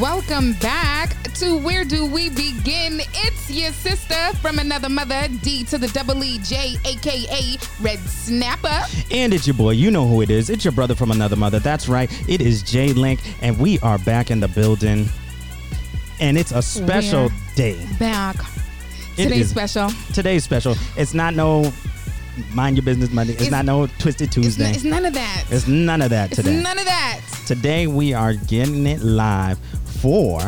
Welcome back to Where Do We Begin? It's your sister from another mother, D to the double E J, aka Red Snapper. And it's your boy, you know who it is. It's your brother from another mother. That's right, it is J Link, and we are back in the building. And it's a special We're day. Back. It Today's is. special. Today's special. It's not no mind your business Monday. It's, It's- not no Twisted It's, Tuesday. n- it's none of that. It's none of that It's today. none of that. today we are getting it live for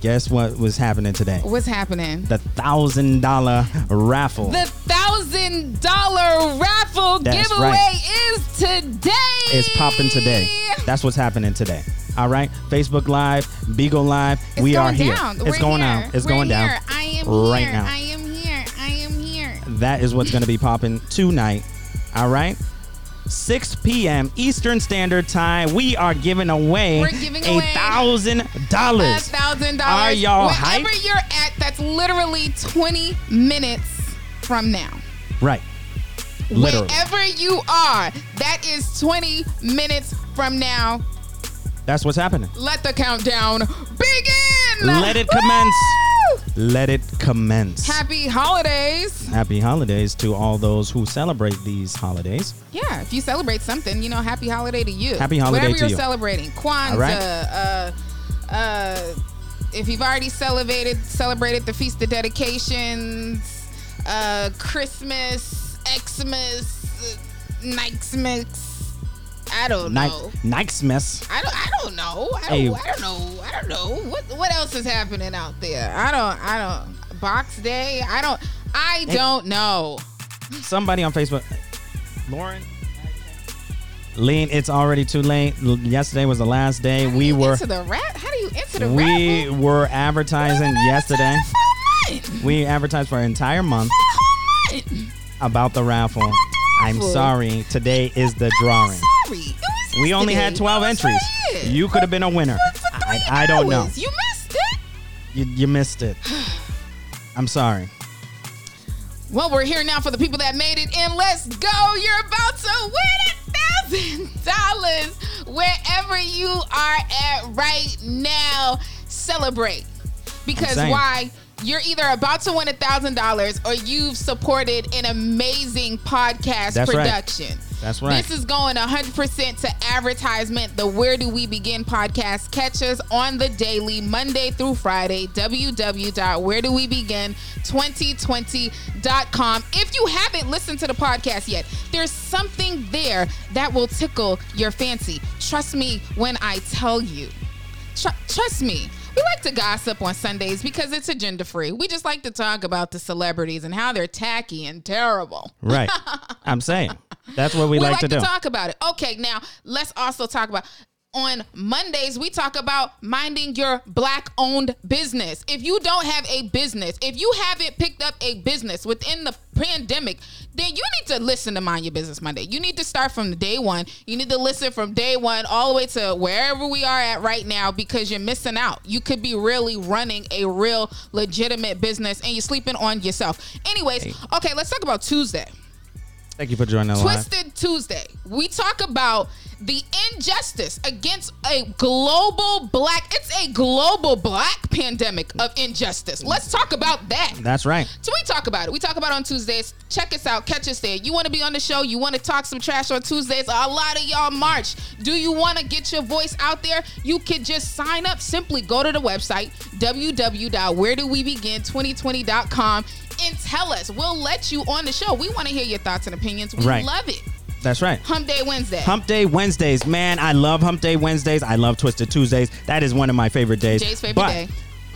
guess what was happening today? What's happening? The thousand dollar raffle. The thousand dollar raffle That's giveaway right. is today. It's popping today. That's what's happening today. All right, Facebook Live, Beagle Live. It's we are here. down. It's We're going here. down. It's We're going here. down. I am right here. now. I am here. I am here. That is what's going to be popping tonight. All right. 6 p.m. Eastern Standard Time. We are giving away We're giving a thousand A dollars. thousand Are y'all Wherever hyped? you're at, that's literally 20 minutes from now. Right. Literally. Wherever you are, that is 20 minutes from now. That's what's happening. Let the countdown begin. Let it commence. Woo! Let it commence. Happy holidays. Happy holidays to all those who celebrate these holidays. Yeah, if you celebrate something, you know, happy holiday to you. Happy holiday Whatever to you're you. celebrating, Kwanzaa, right. uh, uh, if you've already celebrated celebrated the feast of dedications, uh, Christmas, Xmas, uh, Nixmas. I don't Ni- know. Nice mess. I don't. I don't know. I don't, Hey. I don't know. I don't know. What What else is happening out there? I don't. I don't. Box Day. I don't. I don't know. Somebody on Facebook. Lauren. Lean, it's already too late. Yesterday was the last day. How do We were enter the rat. How do you enter the we raffle? were advertising yesterday. For a month. We advertised for an entire month For a whole month. about the raffle. I'm sorry. Today is the drawing. We only had 12 It entries. You could have been a winner. I, I don't know. You missed it. You, you missed it. I'm sorry. Well, we're here now for the people that made it in. Let's go. You're about to win a thousand dollars wherever you are at right now. Celebrate. Because why? You're either about to win a thousand dollars or you've supported an amazing podcast That's right. That's right. This is going 100% to advertisement. The Where Do We Begin podcast. Catch us on the daily, Monday through Friday. www.wheredowebegin2020.com. If you haven't listened to the podcast yet, there's something there that will tickle your fancy. Trust me when I tell you. Tr- trust me. We like to gossip on Sundays because it's agenda free. We just like to talk about the celebrities and how they're tacky and terrible. Right. I'm saying. That's what we, We like, to do. talk about it. Okay, now let's also talk about on Mondays we talk about minding your black owned business. If you don't have a business, if you haven't picked up a business within the pandemic, then you need to listen to Mind Your Business Monday. You need to start from the day one. You need to listen from day one all the way to wherever we are at right now because you're missing out. You could be really running a real legitimate business and you're sleeping on yourself. Anyways, okay, let's talk about Tuesday. Thank you for joining live. Twisted Tuesday. We talk about the injustice against a global black, it's a global black pandemic of injustice. Let's talk about that. That's right. So we talk about it. We talk about it on Tuesdays. Check us out. Catch us there. You want to be on the show? You want to talk some trash on Tuesdays? A lot of y'all march. Do you want to get your voice out there? You can just sign up. Simply go to the website www.wheredowebegin2020.com and tell us. We'll let you on the show. We want to hear your thoughts and opinions. We Right. love it. That's right. Hump Day Wednesday. Hump Day Wednesdays, man, I love Hump Day Wednesdays. I love Twisted Tuesdays. That is one of my favorite days. Jay's favorite but day.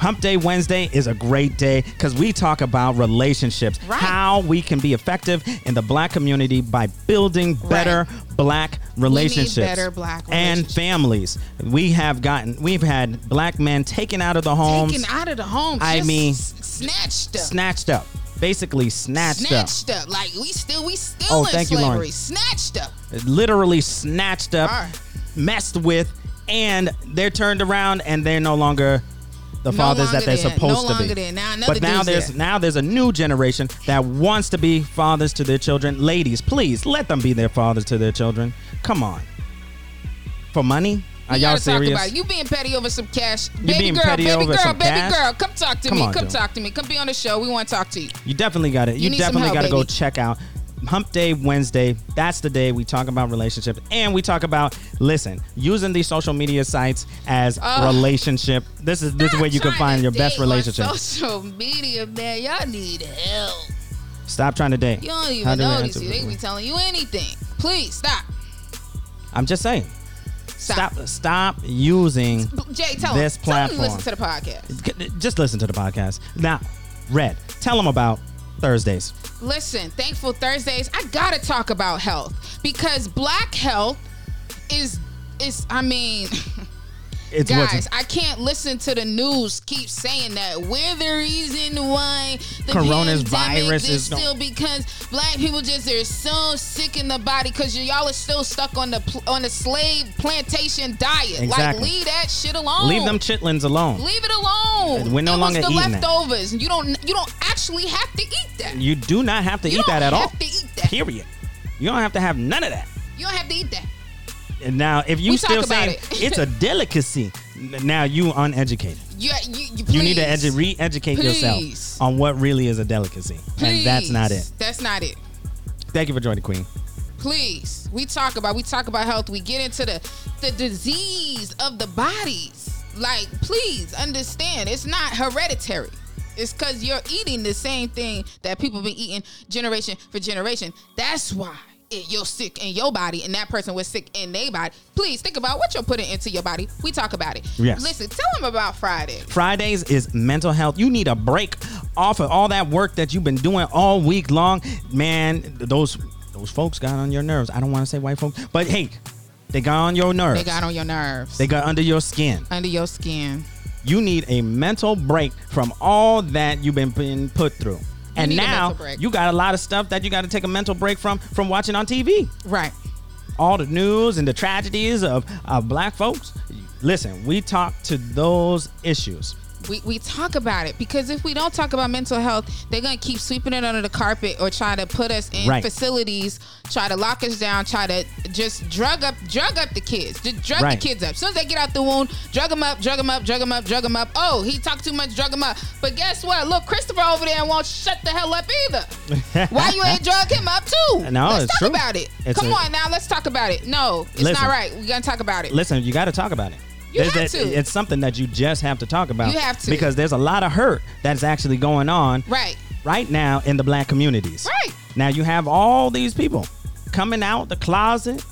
Hump Day Wednesday is a great day because we talk about relationships, Right. how we can be effective in the black community by building better black relationships better black and families. We have gotten, we've had black men taken out of the homes, Taken out of the home. I mean, snatched up. snatched up, basically snatched, snatched up. Like we still we still Oh, in thank you, slavery. Lauren. snatched up. up, literally snatched up, Are. messed with, and they're turned around and they're no longer the No fathers that they're supposed No to be. Now but now there's there. now there's a new generation that wants to be fathers to their children. Ladies, please let them be their fathers to their children. Come on. For money? Are We y'all gotta talk serious? about it. You being petty over some cash. You baby being girl, petty baby over girl, some baby cash? girl. Come talk to Come me. on, come dude. talk to me. Come be on the show. We want to talk to you. You definitely got it. You, You definitely got to go check out Hump Day Wednesday. That's the day we talk about relationships and we talk about listen using these social media sites as relationship. This is this is where you can find your best relationship. Social media, man. Y'all need help. Stop trying to date. You don't How even do we notice answer you. They be telling you anything. Please stop. I'm just saying. Stop. Stop. Stop using. Jay, tell This them. Tell them to platform. listen to the podcast. Just listen to the podcast now. Red, tell them about Thursdays. Listen, Thankful Thursdays, I gotta talk about health because black health is is I mean It's guys, I can't listen to the news keep saying that we're the reason why the Coronavirus pandemic is still because black people just are so sick in the body because y'all are still stuck on the on the slave plantation diet. Like Exactly. leave that shit alone. leave them chitlins alone. Leave it alone. We're no it longer was the eating that. leftovers. You don't you don't actually have to eat that. You do not have to You eat that at all. to eat that. Period. You don't have to have none of that. You don't have to eat that. And now, if you We still saying it. it's a delicacy, now you uneducated. You uh, you, you, You need to edu- re-educate Please. yourself on what really is a delicacy, and that's not it. That's not it. Thank you for joining, Queen. Please. We talk about we talk about health. We get into the the disease of the bodies. Like, please understand, it's not hereditary. It's because you're eating the same thing that people been eating generation for generation. That's why you're sick in your body and that person was sick in their body. Please think about what you're putting into your body. We talk about it. Yes. Listen, tell them about Friday. Fridays is mental health. You need a break off of all that work that you've been doing all week long. Man, those those folks got on your nerves. I don't want to say white folks, but hey, they got on your nerves. They got on your nerves. They got under your skin. under your skin. You need a mental break from all that you've been being put through. And now you got a lot of stuff that you got to take a mental break from from watching on TV. Right. all the news and the tragedies of, of black folks. Listen, we talk to those issues. We, we talk about it because if we don't talk about mental health, they're gonna keep sweeping it under the carpet or try to put us in Right. facilities, try to lock us down, try to just drug up drug up the kids, just drug Right. the kids up. As soon as they get out the wound, drug them up, drug them up, drug them up, drug them up. Oh, he talked too much, drug him up. But guess what? Look, Christopher over there won't shut the hell up either. Why you ain't drug him up too? No, let's it's talk true. about it. It's Come a- on now, let's talk about it. No, it's Listen. not right. We gotta talk about it. Listen, you got to talk about it. You have that- to. It's something that you just have to talk about. You have to. Because there's a lot of hurt that's actually going on Right. right now in the black communities. Right. Now you have all these people coming out the closet,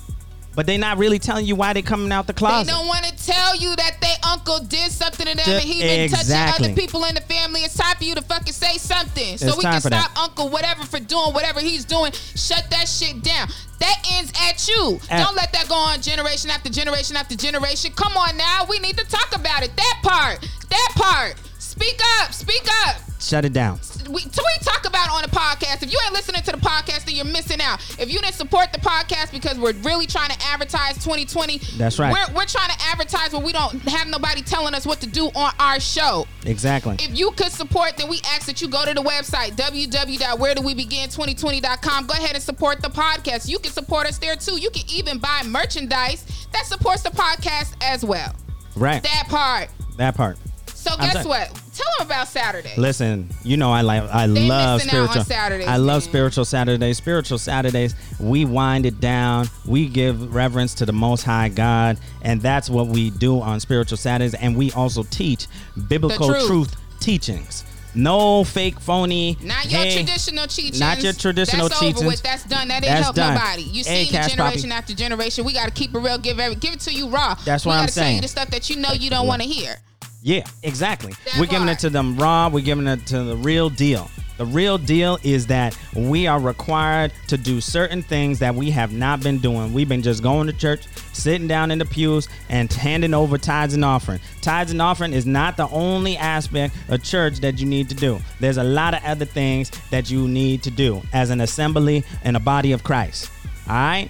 but they're not really telling you why they're coming out the closet. They don't want to tell you that their uncle did something to them Ju- and he been exactly. touching other people in the family. It's time for you to fucking say something so It's we can for that. stop Uncle whatever for doing whatever he's doing. Shut that shit down. That ends at you. At- Don't let that go on generation after generation after generation. Come on now, we need to talk about it. That part, that part. Speak up, speak up Shut it down. We, we talk about on the podcast. If you ain't listening to the podcast, then you're missing out. If you didn't support the podcast because we're really trying to advertise 2020, That's right. We're, we're trying to advertise, but we don't have nobody telling us what to do on our show. Exactly. If you could support, then we ask that you go to the website www.wheredowebegin2020.com. Go ahead and support the podcast. You can support us there too. You can even buy merchandise that supports the podcast as well. right. That part. that part. So guess what? Tell them about Saturday. Listen, you know I like I They love missing out on spiritual. Saturdays, I love man. spiritual Saturdays. Spiritual Saturdays, we wind it down. We give reverence to the Most High God, and that's what we do on spiritual Saturdays. And we also teach biblical truth. truth. teachings. No fake, phony. Not your hey, traditional teachings. Not your traditional That's teachings. over with. That's done. That didn't help done. nobody. You Hey, see the generation Poppy. after generation. We got to keep it real. Give every, give it to you raw. That's we I'm gotta tell you the stuff that you know you don't want to hear. Yeah, exactly. That we're giving part. it to them raw. We're giving it to the real deal. The real deal is that we are required to do certain things that we have not been doing. We've been just going to church, sitting down in the pews, and handing over tithes and offering. Tithes and offering is not the only aspect of church that you need to do. There's a lot of other things that you need to do as an assembly and a body of Christ. All right?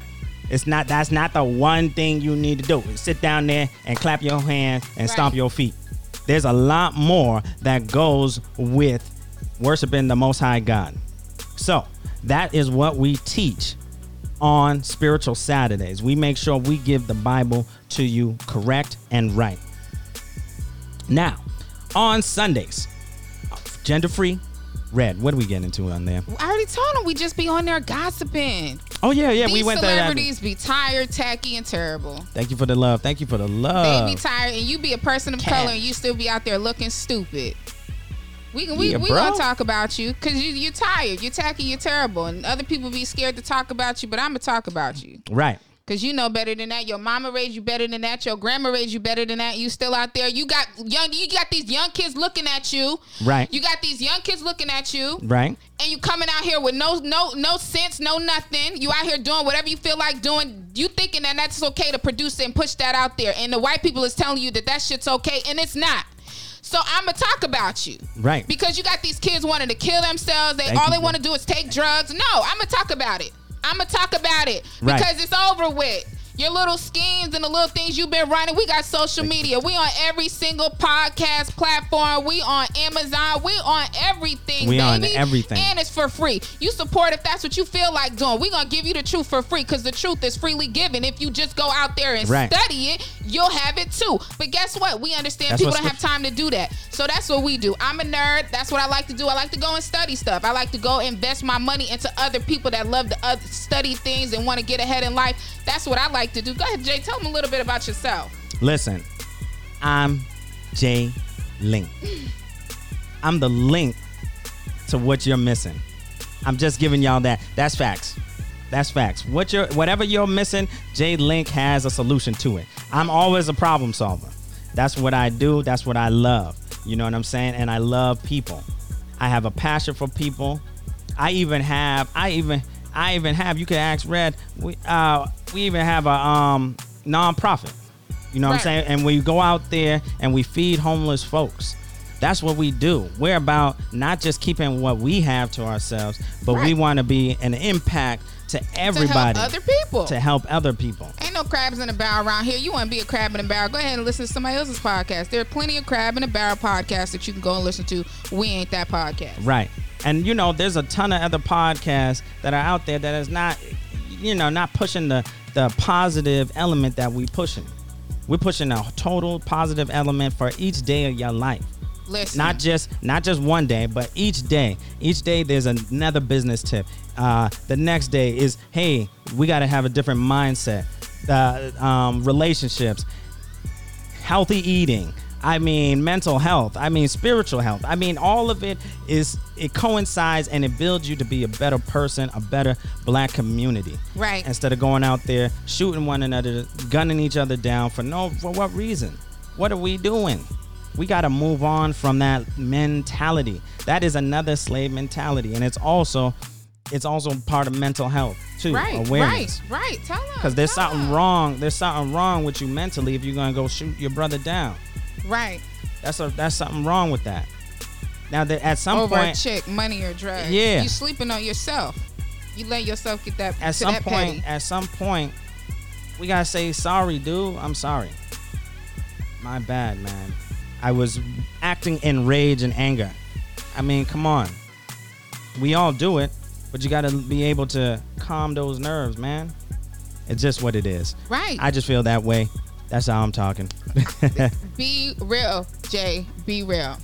It's not that's not the one thing you need to do. Sit down there and clap your hands and stomp your feet. There's a lot more that goes with worshiping the most high God. So, that is what we teach on spiritual Saturdays. We make sure we give the Bible to you correct and right. Now, on Sundays, gender free, red. What are we getting into on there? I already told him we just be on there gossiping. Oh yeah, yeah. These we went there. celebrities be tired, tacky, and terrible. Thank you for the love. Thank you for the They love. be tired, and you be a person of Cat. color, and you still be out there looking stupid. We can we, Yeah, we bro. gonna talk about you because you you're tired, you're tacky, you're terrible, and other people be scared to talk about you. But I'm gonna talk about you right. Because you know better than that. Your mama raised you better than that. Your grandma raised you better than that. You still out there. You got young. You got these young kids looking at you. Right. You got these young kids looking at you Right. and you coming out here with no no no sense, no nothing. You out here doing whatever you feel like doing. You thinking that that's okay to produce and push that out there, and the white people is telling you that that shit's okay, and it's not. So I'm gonna talk about you, Right. Because you got these kids wanting to kill themselves. They Thank all they want to do is take drugs. No, I'm gonna talk about it. I'm gonna talk about it Right. because it's over with. Your little schemes and the little things you've been running. We got social media. We on every single podcast platform. We on Amazon. We on everything. We on baby. everything. And it's for free. You support if that's what you feel like doing. We're gonna give you the truth for free because the truth is freely given. If you just go out there and Right. study it, you'll have it too. But guess what? We understand That's people don't have time to do that. So that's what we do. I'm a nerd. That's what I like to do. I like to go and study stuff. I like to go invest my money into other people that love to uh, study things and want to get ahead in life. That's what I like to do. Go ahead, Jay. Tell them a little bit about yourself. Listen, I'm Jay Link. I'm the link to what you're missing. I'm just giving y'all that. That's facts. That's facts. What you're, whatever you're missing, Jay Link has a solution to it. I'm always a problem solver. That's what I do. That's what I love. You know what I'm saying? And I love people. I have a passion for people. I even have. I even. I even have. You could ask Red. We uh we even have a um nonprofit. You know what I'm saying? And we go out there and we feed homeless folks. That's what we do. We're about not just keeping what we have to ourselves, but we want to be an impact to everybody to help other people. to help other people. Ain't no crabs in a barrel around here. You want to be a crab in a barrel? Go ahead and listen to somebody else's podcast. There are plenty of crab in a barrel podcasts that you can go and listen to. We ain't that podcast. Right. And you know, there's a ton of other podcasts that are out there that is not, you know, not pushing the the positive element that we pushing. We're pushing a total positive element for each day of your life. Listen, Not just not just one day, but each day. Each day there's another business tip. Uh, the next day is, hey, we got to have a different mindset. Uh, um, relationships, healthy eating. I mean, mental health. I mean, spiritual health. I mean, all of it is it coincides and it builds you to be a better person, a better black community. Right. Instead of going out there shooting one another, gunning each other down for no for what reason? What are we doing? We got to move on from that mentality. That is another slave mentality, and it's also it's also part of mental health too. right, awareness. right, right. Tell them Because there's something something 'em. wrong. There's something wrong with you mentally if you're gonna go shoot your brother down. Right. That's a that's something wrong with that. Now that at some Over a point, chick, money or drugs. Yeah. You sleeping on yourself. You let yourself get that. at some that point, petty. at some point, we gotta say sorry, dude. I'm sorry. My bad, man. I was acting in rage and anger. I mean, come on. We all do it, but you gotta be able to calm those nerves, man. It's just what it is. Right. I just feel that way. That's how I'm talking. be real, Jay. Be real.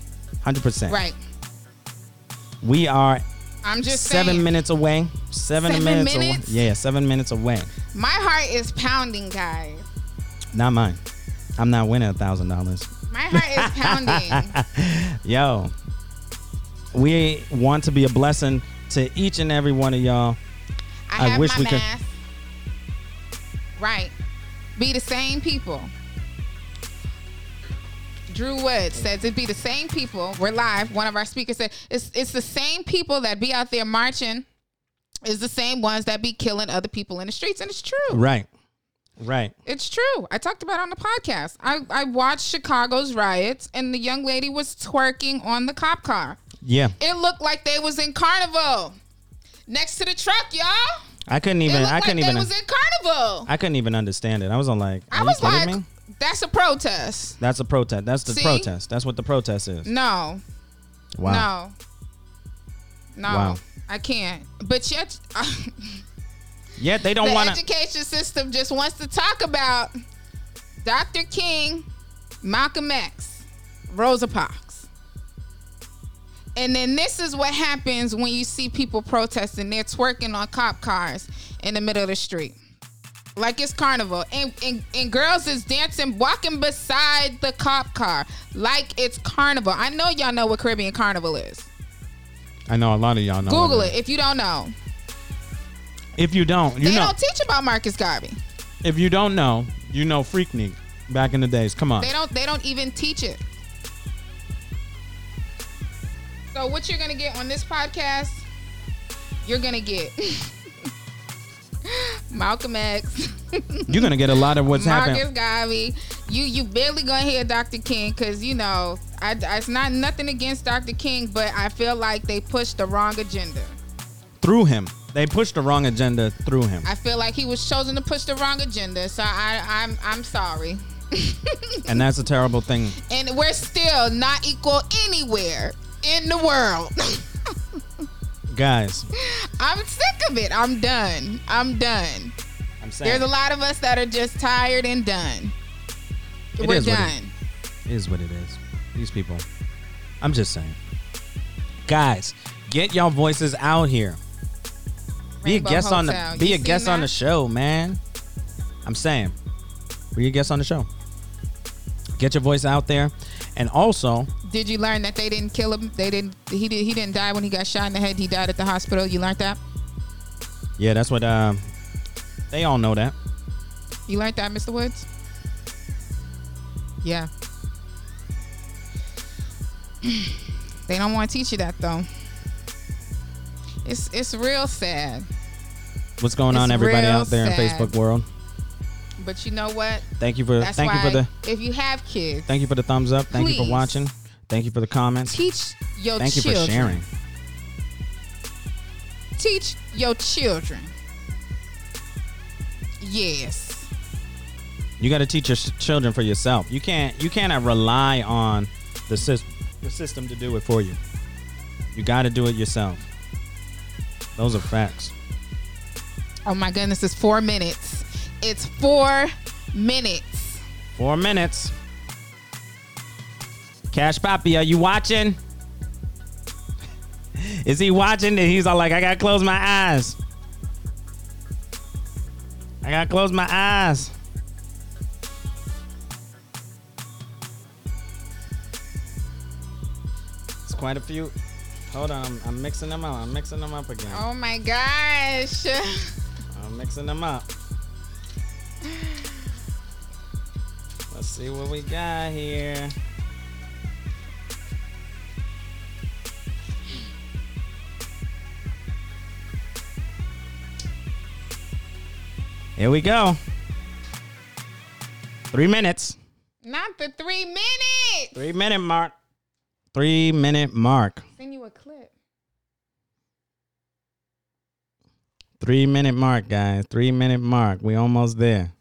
Hundred percent. Right. We are I'm just seven saying. minutes away. Seven, Seven minutes, minutes? away. Yeah, seven minutes away. My heart is pounding, guys. Not mine. I'm not winning a thousand dollars. My heart is pounding. Yo, we want to be a blessing to each and every one of y'all. I, I wish we could- Right. Be the same people. Drew Wood says it be the same people. We're live. One of our speakers said it's it's the same people that be out there marching is the same ones that be killing other people in the streets. And it's true. Right. Right. It's true. I talked about it on the podcast. I, I watched Chicago's riots and the young lady was twerking on the cop car. Yeah. It looked like they was in carnival. Next to the truck, y'all. I couldn't even I couldn't they even was in carnival. I couldn't even understand it. I was on like, are I was like, me? that's a protest. That's a protest. That's the See? protest. That's what the protest is. No, Wow. no, no. Wow. I can't. But yet, Yet they don't the want to. education system just wants to talk about Dr. King, Malcolm X, Rosa Parks. And then this is what happens when you see people protesting. They're twerking on cop cars in the middle of the street. Like it's carnival. And, and, and girls is dancing, walking beside the cop car. Like it's carnival. I know y'all know what Caribbean carnival is. I know a lot of y'all know. Google what it if you don't know. If you don't, you know. they know. don't teach about Marcus Garvey. if you don't know, you know Freaknik back in the days. Come on. They don't they don't even teach it. So what you're gonna get on this podcast, you're gonna get Malcolm X, You're gonna get a lot of what's Marcus happening. Garvey. You you barely gonna hear Dr. King because you know I, I- it's not nothing against Dr. King, but I feel like they pushed the wrong agenda. through him. They pushed the wrong agenda through him. I feel like he was chosen to push the wrong agenda. So I I'm I'm sorry. and that's a terrible thing. and we're still not equal anywhere in the world. Guys, I'm sick of it. I'm done. I'm done. I'm saying There's a lot of us that are just tired and done. It we're is what it- done. it is what it is. These people. I'm just saying. Guys, get y'all voices out here. Be a Rainbow guest on the be You a guest on the show, man. I'm saying. Be a guest on the show. Get your voice out there. And also, Did you learn that they didn't kill him? They didn't. He did. He didn't die when he got shot in the head. He died at the hospital. You learned that. yeah, that's what uh, they all know that. You learned that, Mr. Woods. Yeah. they don't want to teach you that though. It's it's real sad. What's going on, everybody out there in. Facebook world? But you know what? Thank you for That's thank you for the if you have kids, thank you for the thumbs up. Thank you for watching. Thank you for the comments. teach your children. Thank you for sharing. Teach your children. Yes. You got to teach your children for yourself. You can't you cannot rely on the system the system to do it for you. You got to do it yourself. Those are facts. Oh my goodness, it's four minutes. It's four minutes. Four minutes. Cash Papi, are you watching? Is he watching? And he's all like, I gotta close my eyes. I gotta close my eyes. It's quite a few. Hold on, I'm, I'm mixing them up. I'm mixing them up again. Oh my gosh. I'm mixing them up. Let's see what we got here. Here we go. Three minutes. Not the three minutes. Three minute mark. Three minute mark. Send you a clip. Three minute mark, guys. Three minute mark. We almost there.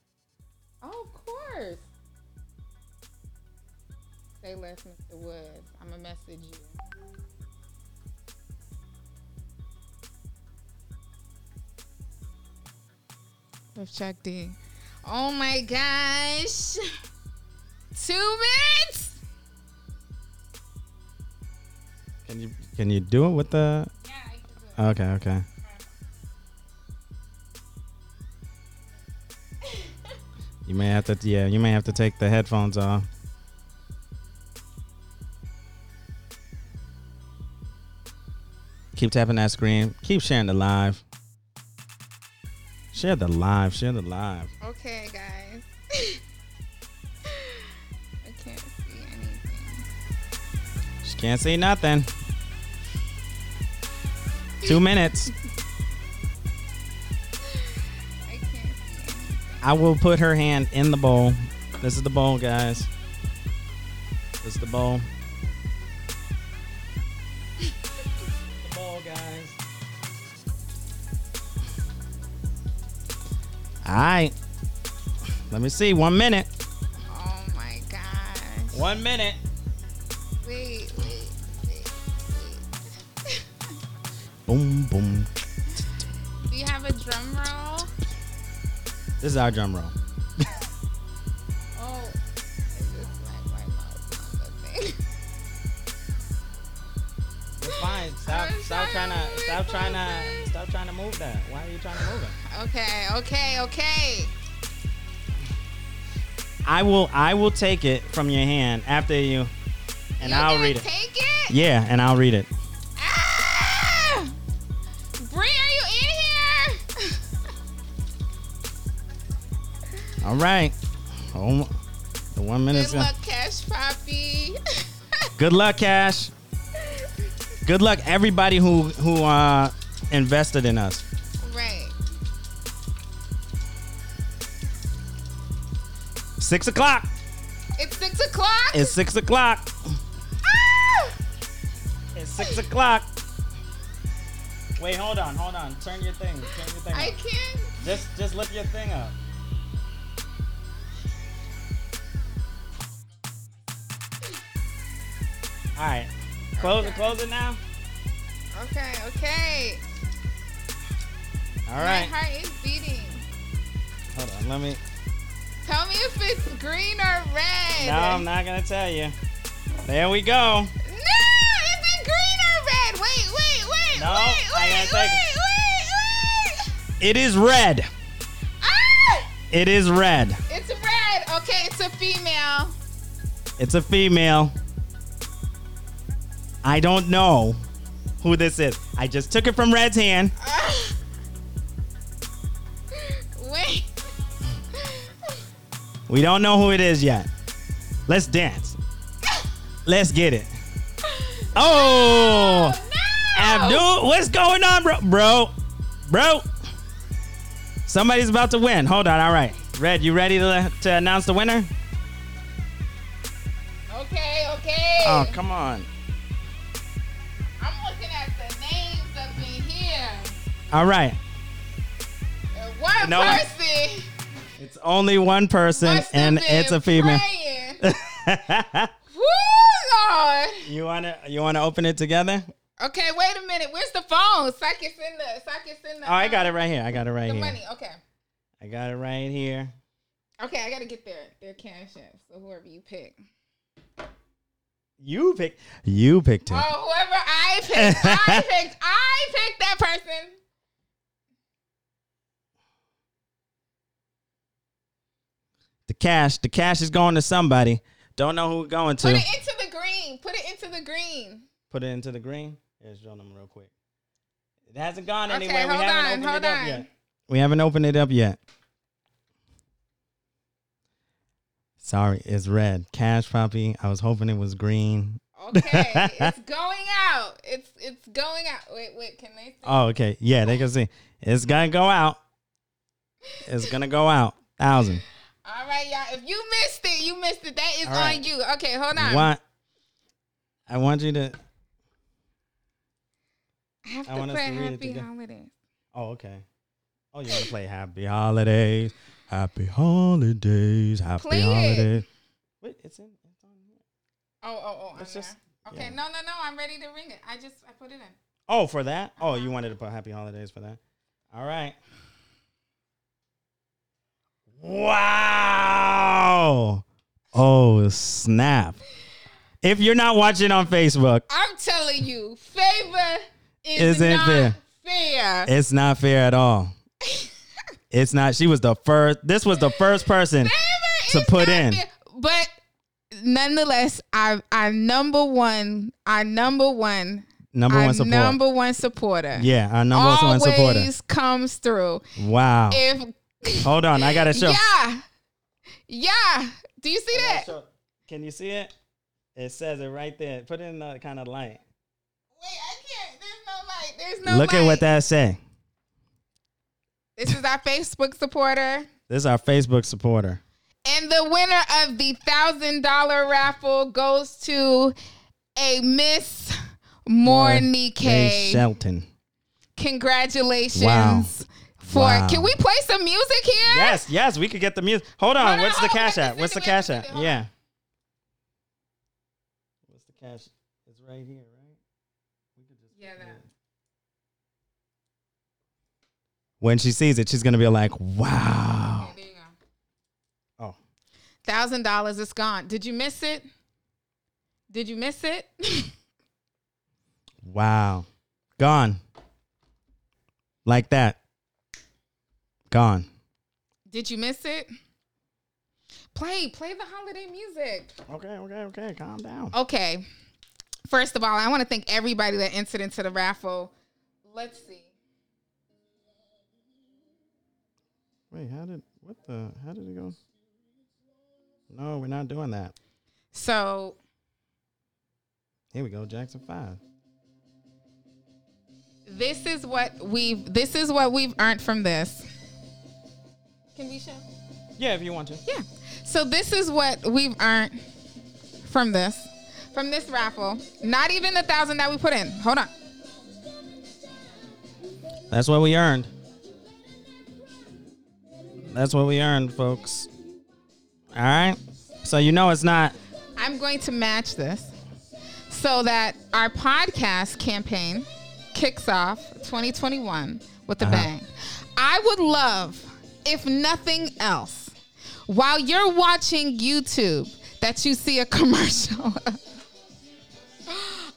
With Chuck D. Oh my gosh. Two minutes? Can you can you do it with the Yeah, I can do it. Okay, okay. You may have to, yeah, you may have to take the headphones off. Keep tapping that screen. Keep sharing the live. Share the live. Share the live. Okay, guys. I can't see anything. She can't see nothing. Two minutes. I can't see anything. I will put her hand in the bowl. This is the bowl, guys. This is the bowl. Right. Let me see. One minute. Oh my gosh. One minute. Wait, wait, wait, wait. Boom, boom. Do you have a drum roll? This is our drum roll. Stop. Stop trying to. Stop trying to. Stop trying to move that. Why are you trying to move it? Okay, okay, okay. I will. I will take it from your hand after you, and You're I'll read it. Take it. Yeah, and I'll read it. Ah! Bree, are you in here? All right. Oh, the one minute's Good luck, Cash Poppy. Good luck, Cash. Good luck, everybody who who uh invested in us. right. Six o'clock. It's six o'clock. It's six o'clock. Ah! It's six o'clock. Wait, hold on, hold on. Turn your thing. Turn your thing. I up. can't. Just just lift your thing up. All right. Close it. Close it now. Okay, okay. All right. My heart is beating. Hold on. Let me. Tell me if it's green or red. No, I'm not gonna tell you. There we go. No, is it green or red? Wait, wait, wait, No, wait, I wait, wait, wait, It is red. Ah! It is red. It's red. Okay, it's a female. It's a female. I don't know who this is. I just took it from Red's hand. Wait. We don't know who it is yet. Let's dance. Let's get it. Oh, no. Abdul, what's going on, bro? Bro, bro. Somebody's about to win. Hold on. All right. Red, you ready to, to announce the winner? Okay, okay. Oh, come on. All right. And one No. person It's only one person, and it's a female. Woo, Lord. you wanna you wanna open it together? Okay, wait a minute. Where's the phone? So I send the. So I can send the. Oh, I got uh, it right here. I got it right here. The here. money. Okay. I got it right here. Okay, I gotta get their their cash app. So whoever you pick. You pick. You picked it. Oh, whoever I picked, I picked, I picked that person. The cash. The cash is going to somebody. Don't know who it's going to. Put it into the green. Put it into the green. Put it into the green. Here's show them real quick. It hasn't gone Okay, anywhere. hold we haven't on, opened hold it up on. yet. We haven't opened it up yet. Sorry, it's red. Cash Poppy. I was hoping it was green. Okay, it's going out. It's it's going out. Wait, wait. Can they? See? Oh, okay. Yeah, they can see. It's gonna go out. It's gonna go out. Thousand. All right, y'all. If you missed it, you missed it. That is right. on you. Okay, hold on. What? I want you to. I have I to want play to Happy. Holidays. Oh, okay. Oh, you want to play Happy Holidays? Happy Holidays. Happy Play it. Holidays. Wait, it's in. It's on here. Oh, oh, oh. Let's just- there. Okay, yeah. no, no, no. I'm ready to ring it. I just I put it in. Oh, for that? Oh, you wanted to put Happy Holidays for that? All right. Wow. Oh, snap. If you're not watching on Facebook, I'm telling you, favor is Isn't not fair. fair. it's not fair at all. It's not. She was the first. This was the first person. Favor to is put not in. fair. But nonetheless, our our number one, our number one, Number our one support. number one supporter. yeah, our number one supporter always supporter. comes through. Wow. If Hold on, I gotta show. yeah, yeah. Do you see that? show- Can you see it? It says it right there. Put it in the kind of light. Wait, I can't. There's no light. There's no light. Look at light. what that say. This is our Facebook supporter. This is our Facebook supporter. And the winner of the thousand dollar raffle goes to a Miss Mornike. Shelton. Congratulations. Wow. For Wow. can we play some music here? Yes, yes, we could get the music. Hold on, Hold on, what's the cash we have app? What's the send it, we have cash to app? send it, hold Yeah. What's the cash? It's right here, right? We could just Yeah, that. When she sees it, she's gonna be like, "Wow." Okay, oh. Thousand dollars is gone. Did you miss it? Did you miss it? Wow. Gone. Like that. Gone. Did you miss it? Play, play the holiday music. Okay, okay, okay. Calm down. Okay. First of all, I want to thank everybody that entered into the raffle. Let's see. Wait, how did what the how did it go? No, we're not doing that. So Here we go, Jackson Five. this is what we've this is what we've earned from this. Can we show? Yeah, if you want to. Yeah. So this is what we've earned from this, from this raffle. Not even the thousand that we put in. Hold on. That's what we earned. That's what we earned, folks. All right. So you know it's not. I'm going to match this so that our podcast campaign kicks off 2021 with a Uh-huh. bang. I would love, if nothing else, while you're watching YouTube, that you see a commercial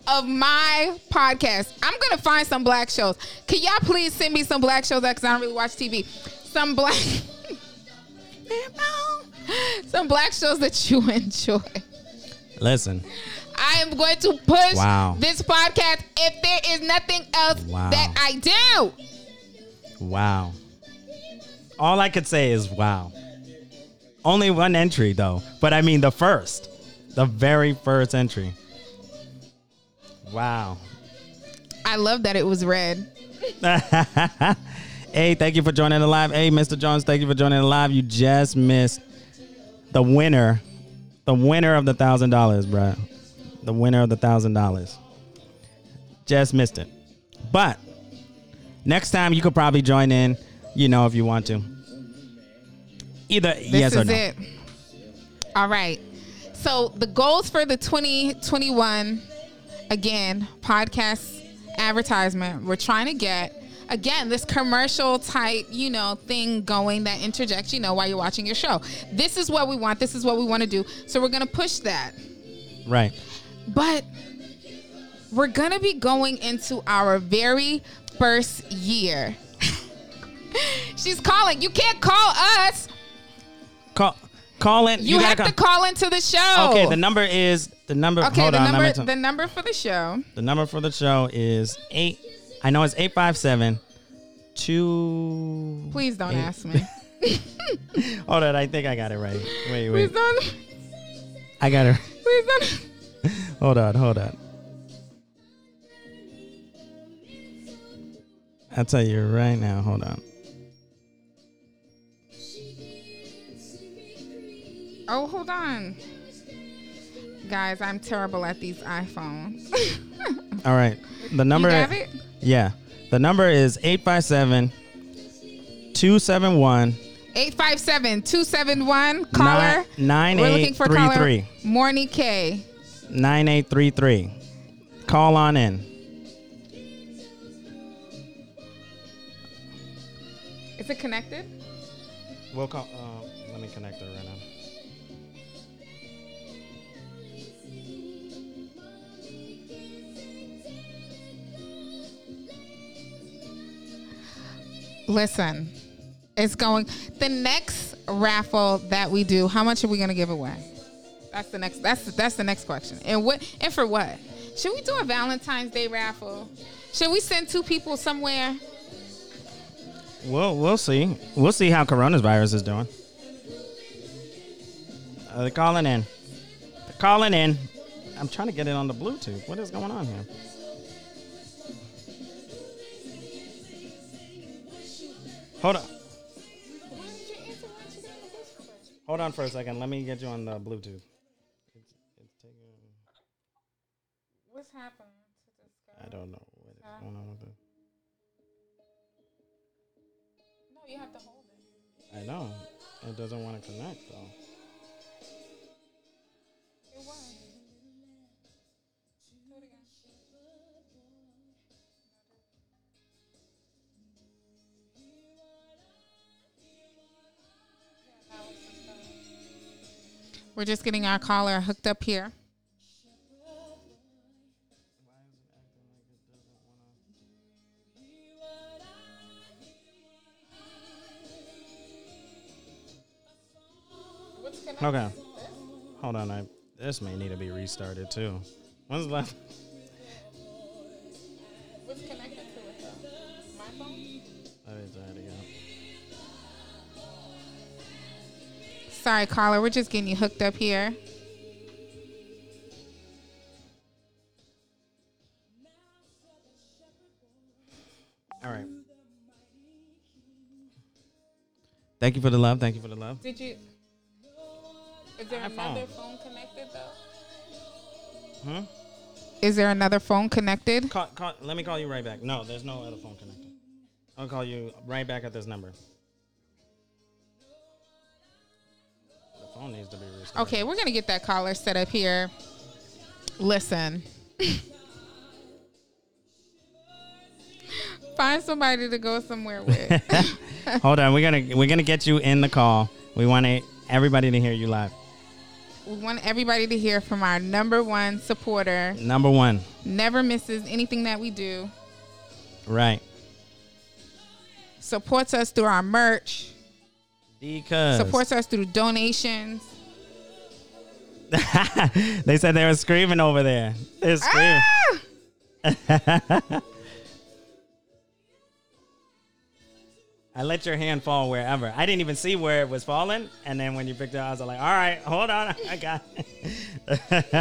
of my podcast. I'm gonna find some black shows. Can y'all please send me some black shows? Because I don't really watch TV. Some black, some black shows that you enjoy. Listen. I am going to push Wow. this podcast if there is nothing else Wow. that I do. Wow. All I could say is wow. Only one entry though, but I mean the first, the very first entry. Wow. I love that it was red. hey, thank you for joining the live. Hey, Mr. Jones, thank you for joining the live. You just missed the winner, the winner of the thousand dollars, bruh. The winner of the thousand dollars. Just missed it. But next time you could probably join in, you know, if you want to. Either This yes or is no. it. All right. So the goals for the 2021 again podcast advertisement. We're trying to get again this commercial type, you know, thing going that interjects, you know, while you're watching your show. This is what we want. This is what we want to do. So we're gonna push that. Right. But we're going to be going into our very first year. She's calling. You can't call us. Call call in. You, have gotta to call into the show. Okay, the number is the number. Okay, hold the on, number the number for the show. The number for the show is eight. I know it's eight five seven two. Please don't eight- ask me. Hold on, I think I got it right. Wait, wait. Please don't. I got it. Please don't. Hold on, hold on. I'll tell you right now. Hold on. Oh, hold on. Guys, I'm terrible at these iPhones. All right. The number. you have it? Yeah. The number is 857 271 857 271 caller. Nine- We're looking for caller 9833. Morning K. 9833. Call on in. Is it connected? We'll call. Uh, let me connect her Listen, it's going. The next raffle that we do, how much are we gonna give away? That's the next. That's that's the next question. And what? And for what? Should we do a Valentine's Day raffle? Should we send two people somewhere? We'll we'll see. We'll see how coronavirus is doing. Uh, they're calling in. They're calling in. I'm trying to get it on the Bluetooth. What is going on here? Hold on. Hold on for a second. Let me get you on the Bluetooth. It's, it's taking. What's happening to this guy? I don't know what is going on with it. No, you have to hold it. I know. It doesn't want to connect though. We're just getting our caller hooked up here. Okay. Hold on. I, this may need to be restarted too. When's the last? What's connected to it though? My phone? Let me try it again. Sorry, caller. We're just getting you hooked up here. All right. Thank you for the love. Thank you for the love. Did you? Is there iPhone. another phone connected though? Huh? Is there another phone connected? Call, call, let me call you right back. No, there's no other phone connected. I'll call you right back at this number. Phone needs to be. Okay, we're gonna get that caller set up here. Listen. Find somebody to go somewhere with. Hold on, we're gonna we're gonna get you in the call. We want everybody to hear you live. we want everybody to hear from our number one supporter. Number one, Never misses anything that we do. right? Supports us through our merch. Because Supports us through donations. they said they were screaming over there. They're screaming. Ah! I let your hand fall wherever. I didn't even see where it was falling, and then when you picked it up, I was like, "All right, hold on, I got." It.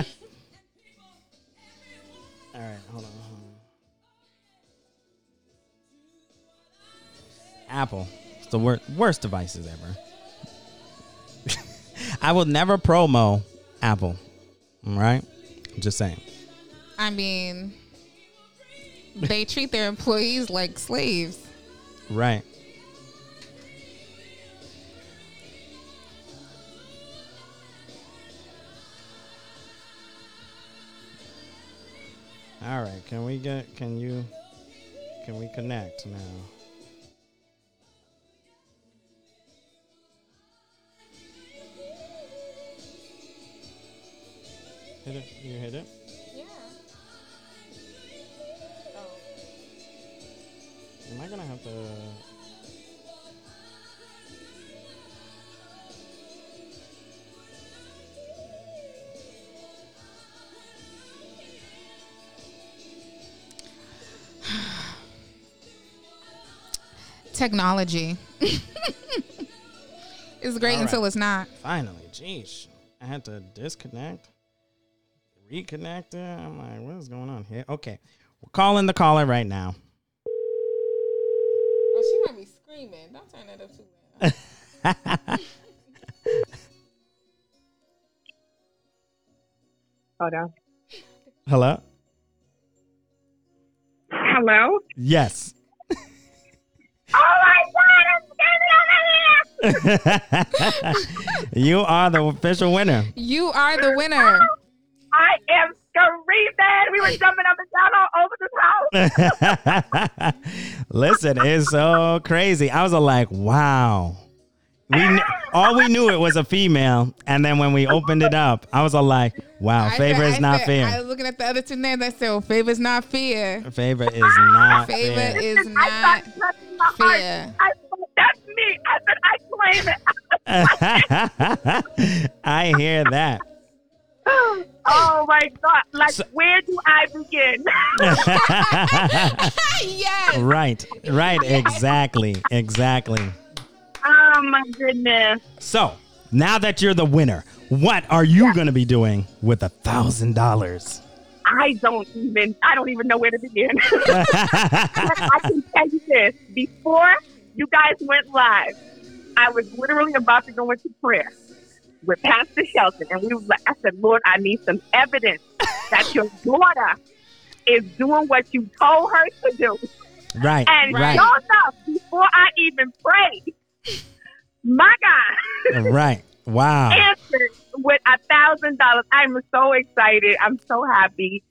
All right, hold on. hold on. Apple, the wor- worst devices ever. I will never promo Apple. All right, I'm just saying. I mean, they treat their employees like slaves. Right. All right. Can we get? Can you? Can we connect now? Hit it. You hit it. Yeah. Am I gonna have to? Technology. it's great All until right. it's not. Finally, jeez. I had to disconnect, reconnect it. I'm like, what is going on here? Okay. We're calling the caller right now. Oh, she might be screaming. Don't turn that up too loud. Hold on. Hello? Hello? Yes. Oh my god, I'm standing over here! you are the official winner. You are the winner. Oh I am screaming! We were jumping up and down all over this house. Listen, it's so crazy. I was like, wow. We kn- all we knew it was a female, and then when we opened it up, I was all like, wow, favor is not said- fair. I was looking at the other two names. I said, well, favor's not fair. favor is not Favor fair. is not thought that's in my heart. fair. I thought, that's me. I said, I claim it. I hear that. Oh my god. Like, So- where do I begin? yes. right, right, exactly, exactly. oh my goodness. So now that you're the winner, what are you going to be doing with a thousand dollars? I don't even I don't even know where to begin. I can tell you this. Before you guys went live, I was literally about to go into prayer with Pastor Shelton and we were like I said, Lord, I need some evidence that your daughter is doing what you told her to do. Right, And right, sure enough, before I even prayed, my God right. Wow. answered with a thousand dollars. I'm so excited. I'm so happy.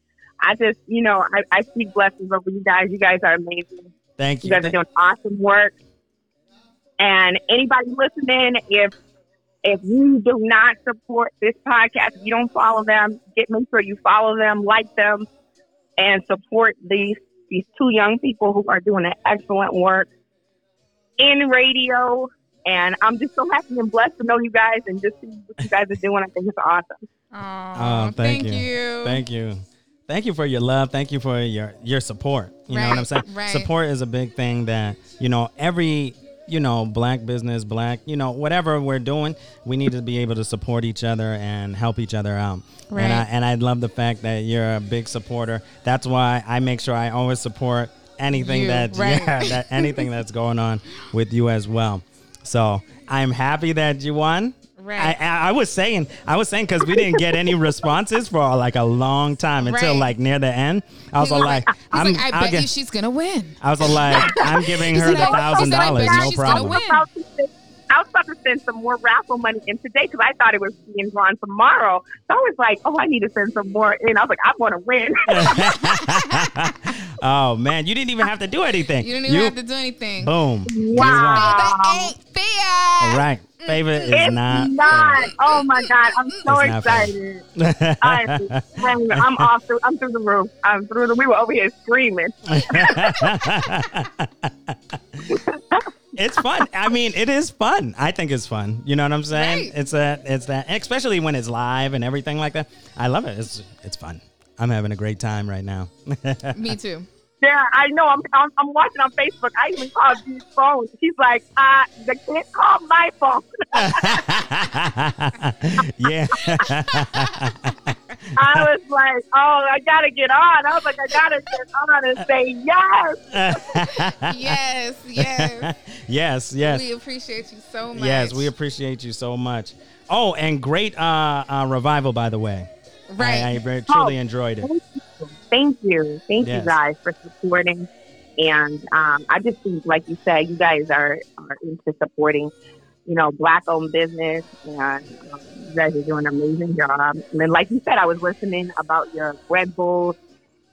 I just, you know, I, I speak blessings over you guys. You guys are amazing. Thank You you. guys are doing awesome work. And anybody listening, if If you do not support this podcast, if you don't follow them, get make sure you follow them, like them, and support these these two young people who are doing an excellent work in radio. And I'm just so happy and blessed to know you guys and just see what you guys are doing. I think it's awesome. Oh, thank, you. Thank you. Thank you for your love. Thank you for your your support. You know what I'm saying? right. Support is a big thing that, you know, every you know, black business, black, you know, whatever we're doing, we need to be able to support each other and help each other out. Right. And I and I love the fact that you're a big supporter. That's why I make sure I always support anything You, that right. yeah, that anything that's going on with you as well. So I'm happy that you won. Right. I, I, was saying, I was saying because we didn't get any responses for uh, like a long time until Right. like near the end. I was like, I'm, like, I bet get- you she's gonna win. I was like, I'm giving her the thousand he's like, I dollars, no problem. Win. about to send, I was about to send some more raffle money in today because I thought it was being drawn tomorrow. So I was like, oh, I need to send some more in. I was like, I'm going to win. oh man, you didn't even have to do anything. You didn't even have to do anything. boom. wow. That ain't fair. All right, favorite is It's not. not. Oh my God. I'm so It's excited. I'm, I'm, I'm off through, I'm through the roof. I'm through the, we were over here screaming. it's fun. I mean, it is fun. I think it's fun. You know what I'm saying? Right. It's that. It's that. and especially when it's live and everything like that. I love it. It's it's fun. I'm having a great time right now. Me too. Yeah, I know. I'm, I'm, I'm watching on Facebook. I even called G's phone. She's like, uh, they can't call my phone. yeah. I was like, oh, I got to get on. I was like, I got to get on and say yes. Yes, yes. yes. Yes. We appreciate you so much. Yes. We appreciate you so much. Oh, and great uh, uh, revival, by the way. right. I, I very, truly Oh. enjoyed it. Thank you. Thank Yes. you guys for supporting. And um, I just think, like you said, you guys are, are into supporting, you know, black owned business. And um, you guys are doing an amazing job. And then, like you said, I was listening about your Red Bull.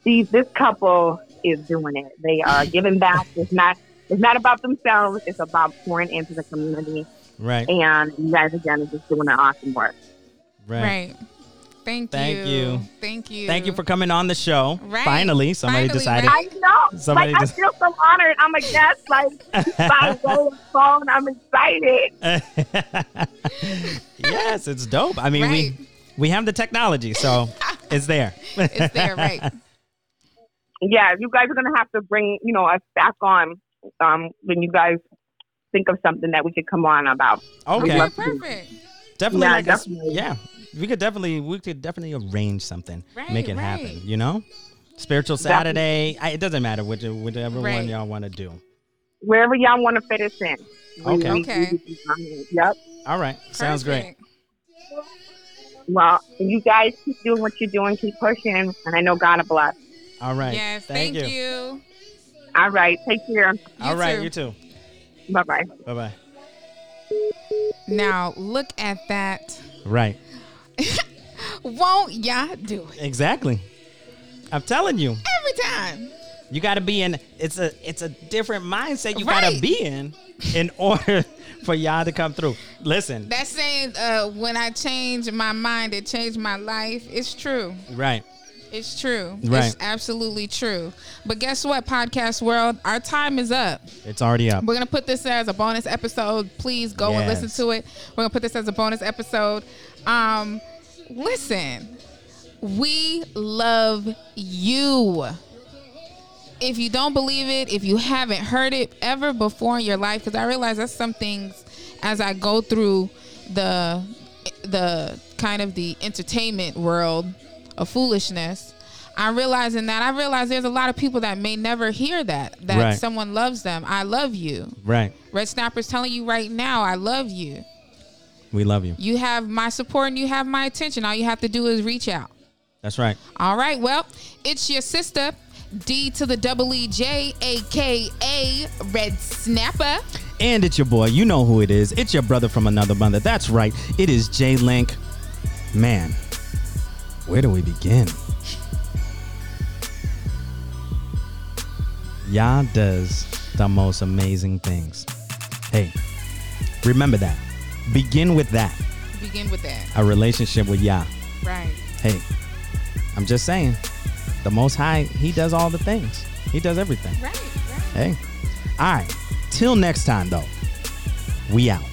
These, this couple is doing it. They are giving back. It's not, it's not about themselves. It's about pouring into the community. Right. And you guys, again, are just doing an awesome work. Right. right. Thank, Thank you. you. Thank you. Thank you for coming on the show. Right. Finally, somebody Finally, decided. right? I know. Somebody like, just- I feel so honored. I'm a guest. Like, by way phone, I'm excited. yes, it's dope. I mean, Right. we we have the technology, so it's there. It's there, right? Yeah, you guys are gonna have to bring, you know, us back on um, when you guys think of something that we could come on about. Okay, Okay, love- perfect. definitely. Yeah, like us- definitely. yeah, we could definitely we could definitely arrange something, Right, make it right. happen. You know, spiritual Saturday. I, it doesn't matter which whichever Right. one y'all want to do. Wherever y'all want to fit us in. Okay. we- Okay. Yep. All right, sounds great. Well, you guys keep doing what you're doing, keep pushing, and I know God will bless. All right. Yes, thank, thank, you. you. All right, take care. All right, too. you too. Bye bye. Bye bye. Now look at that. Right. Won't y'all do it Exactly. I'm telling you, every time? you got to be in. It's a it's a different mindset you got to be in in order for y'all to come through. Listen, That saying, uh, when I change my mind, it changed my life. It's true. right. It's true. Right. It's absolutely true. But guess what, podcast world? Our time is up. It's already up. We're gonna put this as a bonus episode. Please go and listen to it. We're gonna put this as a bonus episode. Um, listen, we love you. If you don't believe it, if you haven't heard it ever before in your life, because I realize that's some things as I go through the the kind of the entertainment world of foolishness. I'm realizing that I realize there's a lot of people that may never hear that that Right. someone loves them. I love you. Right. Red Snapper's telling you right now, I love you. We love you. You have my support and you have my attention. All you have to do is reach out. That's right. All right. Well, it's your sister, D to the double E J, aka Red Snapper. And it's your boy. You know who it is. It's your brother from another mother. That's right. It is J Link. Man, where do we begin? Yah does the most amazing things. Hey, remember that. Begin with that. Begin with that. A relationship with Yah. Right. Hey, I'm just saying, the Most High, He does all the things. He does everything. Right. Right. Hey. All right. Till next time, though. We out.